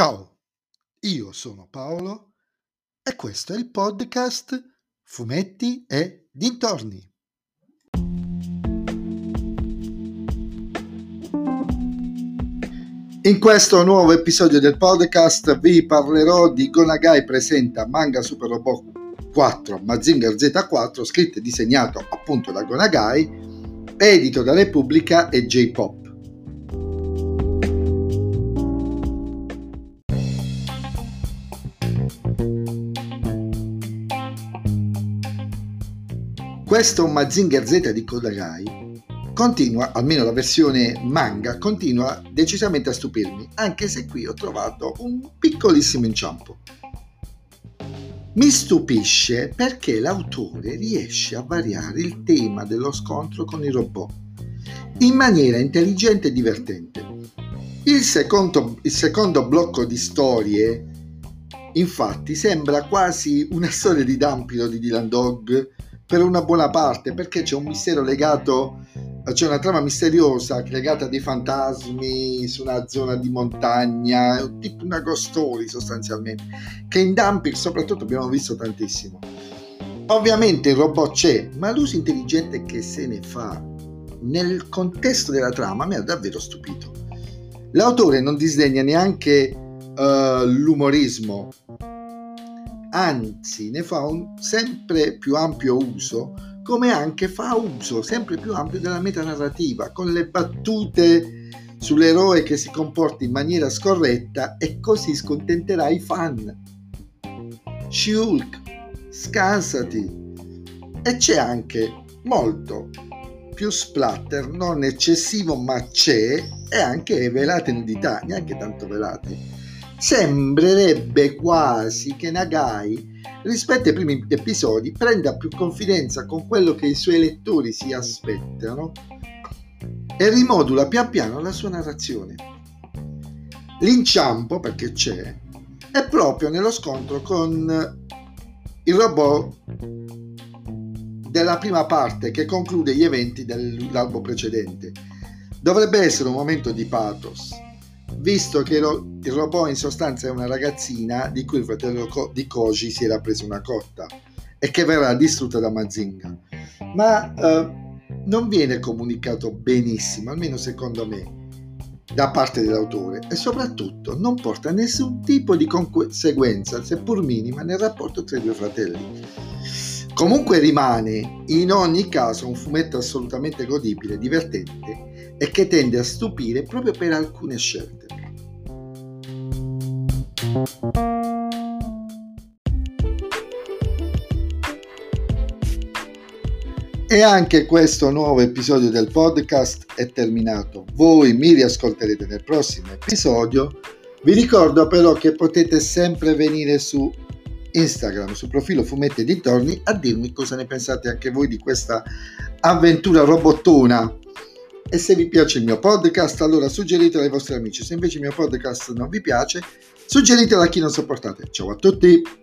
Ciao, io sono Paolo e questo è il podcast Fumetti e Dintorni. In questo nuovo episodio del podcast vi parlerò di Gonagai presenta Manga Super Robot 4 Mazinger Z4 scritto e disegnato appunto da Gonagai edito da Repubblica e J-Pop. Questo Mazinger Z di Kodagai continua, almeno la versione manga, continua decisamente a stupirmi, anche se qui ho trovato un piccolissimo inciampo. Mi stupisce perché l'autore riesce a variare il tema dello scontro con i robot in maniera intelligente e divertente. Il secondo, il secondo blocco di storie, infatti, sembra quasi una storia di Dampiro di Dylan Dog per una buona parte, perché c'è un mistero legato c'è una trama misteriosa legata a dei fantasmi su una zona di montagna, tipo una ghost story sostanzialmente, che in Dumping soprattutto abbiamo visto tantissimo. Ovviamente il robot c'è, ma l'uso intelligente che se ne fa nel contesto della trama mi ha davvero stupito. L'autore non disdegna neanche uh, l'umorismo, anzi ne fa un sempre più ampio uso come anche fa uso sempre più ampio della metanarrativa, con le battute sull'eroe che si comporta in maniera scorretta e così scontenterà i fan. Shulk, scansati. E c'è anche molto più splatter, non eccessivo ma c'è, e anche velate nudità, neanche tanto velate. Sembrerebbe quasi che Nagai rispetto ai primi episodi prenda più confidenza con quello che i suoi lettori si aspettano e rimodula pian piano la sua narrazione. L'inciampo, perché c'è, è proprio nello scontro con il robot della prima parte che conclude gli eventi dell'albo precedente. Dovrebbe essere un momento di pathos, visto che lo, il robot in sostanza è una ragazzina di cui il fratello di Koji si era preso una cotta e che verrà distrutta da Mazinga. Ma eh, non viene comunicato benissimo, almeno secondo me, da parte dell'autore e soprattutto non porta nessun tipo di conseguenza, seppur minima, nel rapporto tra i due fratelli. Comunque rimane in ogni caso un fumetto assolutamente godibile, divertente e che tende a stupire proprio per alcune scelte. E anche questo nuovo episodio del podcast è terminato. Voi mi riascolterete nel prossimo episodio. Vi ricordo però che potete sempre venire su Instagram, sul profilo Fumetti e Dintorni, a dirmi cosa ne pensate anche voi di questa avventura robottona e se vi piace il mio podcast, allora suggeritelo ai vostri amici. Se invece il mio podcast non vi piace, suggeritelo a chi non sopportate. Ciao a tutti!